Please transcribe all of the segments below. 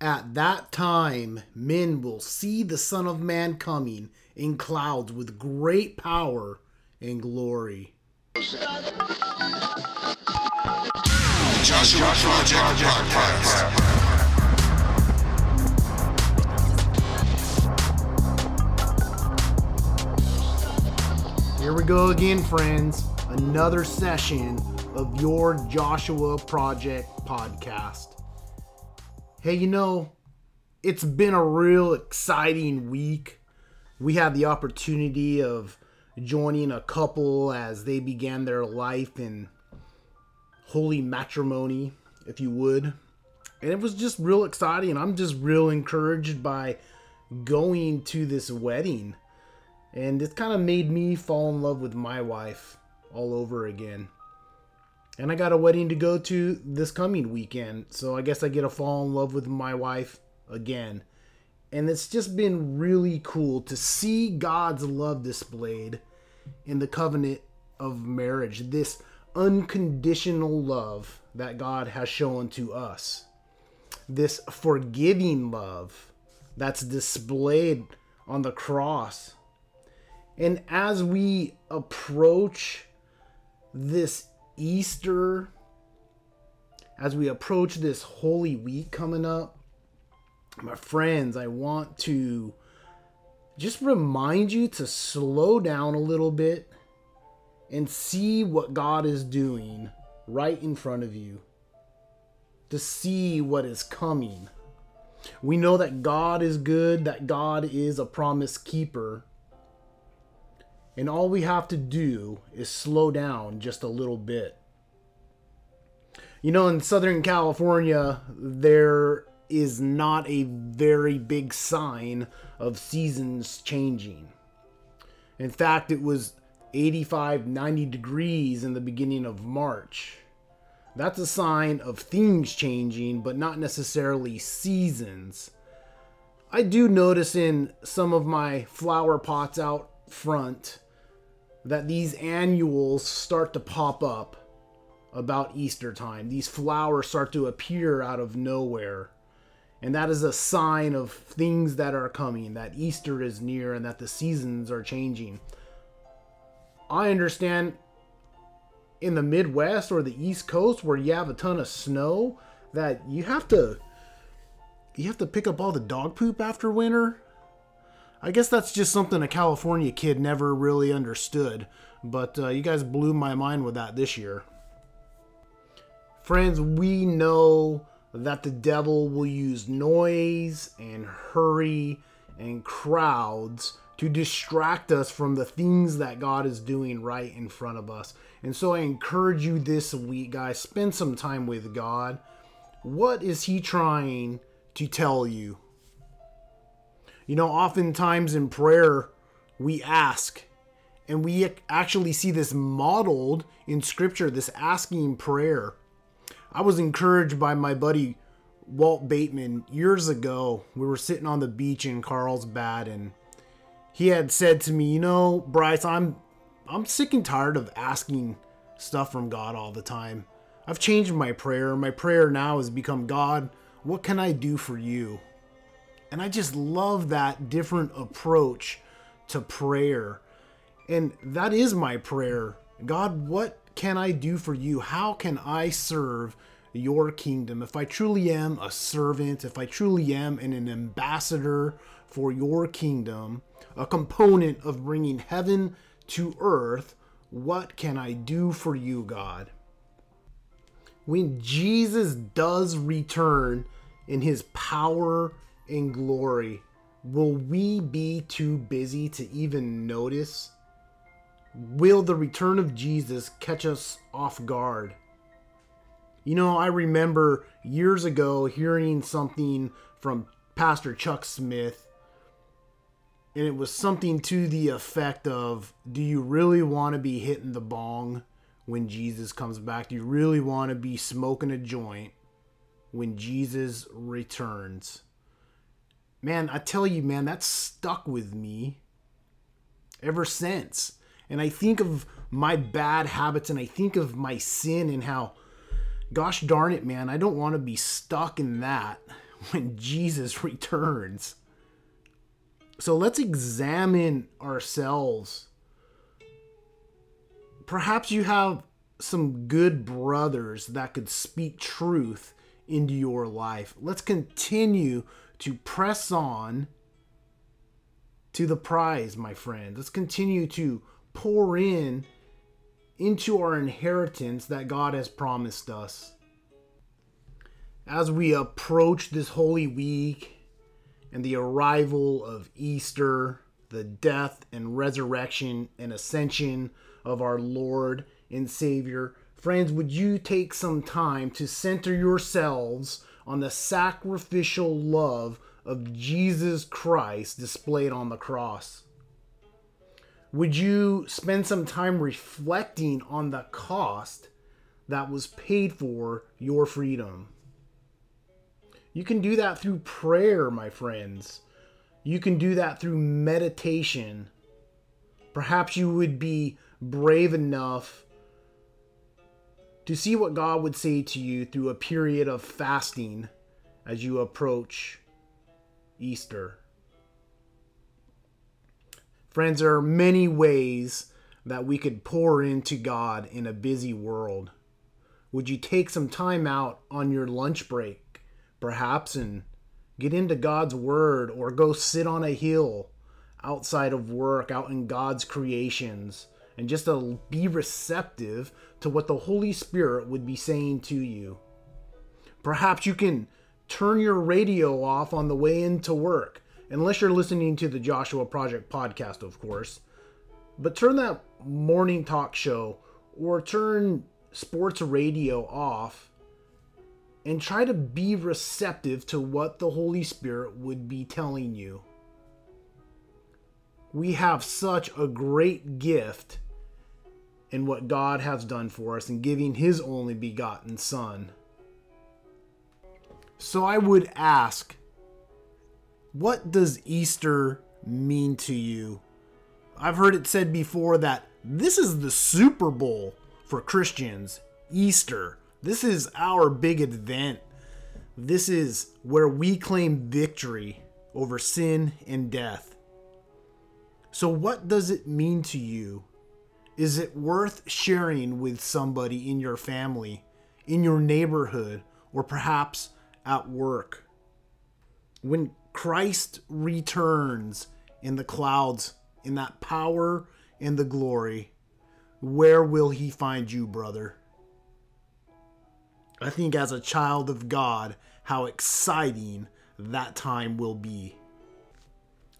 At that time, men will see the Son of Man coming in clouds with great power and glory. Joshua Project Podcast. Here we go again, friends. Another session of your Joshua Project podcast. Hey, you know, it's been a real exciting week. We had the opportunity of joining a couple as they began their life in holy matrimony, if you would. And it was just real exciting. I'm just real encouraged by going to this wedding. And it's kind of made me fall in love with my wife all over again. And I got a wedding to go to this coming weekend, so I guess I get to fall in love with my wife again. And it's just been really cool to see God's love displayed in the covenant of marriage. This unconditional love that God has shown to us. This forgiving love that's displayed on the cross and as we approach this Easter, as we approach this Holy Week coming up, my friends, I want to just remind you to slow down a little bit and see what God is doing right in front of you, to see what is coming. We know that God is good, that God is a promise keeper. And all we have to do is slow down just a little bit. You know, in Southern California, there is not a very big sign of seasons changing. In fact, it was 85, 90 degrees in the beginning of March. That's a sign of things changing, but not necessarily seasons. I do notice in some of my flower pots out front that these annuals start to pop up about Easter time. These flowers start to appear out of nowhere. And that is a sign of things that are coming, that Easter is near and that the seasons are changing. I understand in the Midwest or the East Coast where you have a ton of snow that you have to you have to pick up all the dog poop after winter I guess that's just something a California kid never really understood, but uh, you guys blew my mind with that this year. Friends, we know that the devil will use noise and hurry and crowds to distract us from the things that God is doing right in front of us. And so I encourage you this week, guys, spend some time with God. What is He trying to tell you? You know, oftentimes in prayer, we ask, and we actually see this modeled in Scripture, this asking prayer. I was encouraged by my buddy Walt Bateman years ago. We were sitting on the beach in Carlsbad, and he had said to me, "You know, Bryce, I'm I'm sick and tired of asking stuff from God all the time. I've changed my prayer. My prayer now has become, God, what can I do for you?" And I just love that different approach to prayer. And that is my prayer. God, what can I do for you? How can I serve your kingdom? If I truly am a servant, if I truly am an, an ambassador for your kingdom, a component of bringing heaven to earth, what can I do for you, God? When Jesus does return in his power in glory, will we be too busy to even notice? Will the return of Jesus catch us off guard? You know, I remember years ago hearing something from Pastor Chuck Smith, and it was something to the effect of Do you really want to be hitting the bong when Jesus comes back? Do you really want to be smoking a joint when Jesus returns? Man, I tell you, man, that's stuck with me ever since. And I think of my bad habits and I think of my sin and how, gosh darn it, man, I don't want to be stuck in that when Jesus returns. So let's examine ourselves. Perhaps you have some good brothers that could speak truth into your life. Let's continue to press on to the prize, my friend. Let's continue to pour in into our inheritance that God has promised us. As we approach this Holy Week and the arrival of Easter, the death and resurrection and ascension of our Lord and Savior, friends, would you take some time to center yourselves on the sacrificial love of Jesus Christ displayed on the cross? Would you spend some time reflecting on the cost that was paid for your freedom? You can do that through prayer, my friends. You can do that through meditation. Perhaps you would be brave enough to see what God would say to you through a period of fasting as you approach Easter. Friends, there are many ways that we could pour into God in a busy world. Would you take some time out on your lunch break, perhaps, and get into God's Word or go sit on a hill outside of work, out in God's creations, and just to be receptive to what the Holy Spirit would be saying to you? Perhaps you can turn your radio off on the way into work unless you're listening to the Joshua Project podcast, of course. But turn that morning talk show or turn sports radio off and try to be receptive to what the Holy Spirit would be telling you. We have such a great gift in what God has done for us in giving His only begotten Son. So I would ask what does Easter mean to you? I've heard it said before that this is the Super Bowl for Christians. Easter. This is our big event. This is where we claim victory over sin and death. So, what does it mean to you? Is it worth sharing with somebody in your family, in your neighborhood, or perhaps at work? When Christ returns in the clouds, in that power and the glory, where will he find you, brother? I think as a child of God, how exciting that time will be.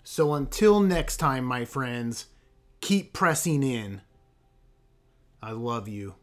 So until next time, my friends, keep pressing in. I love you.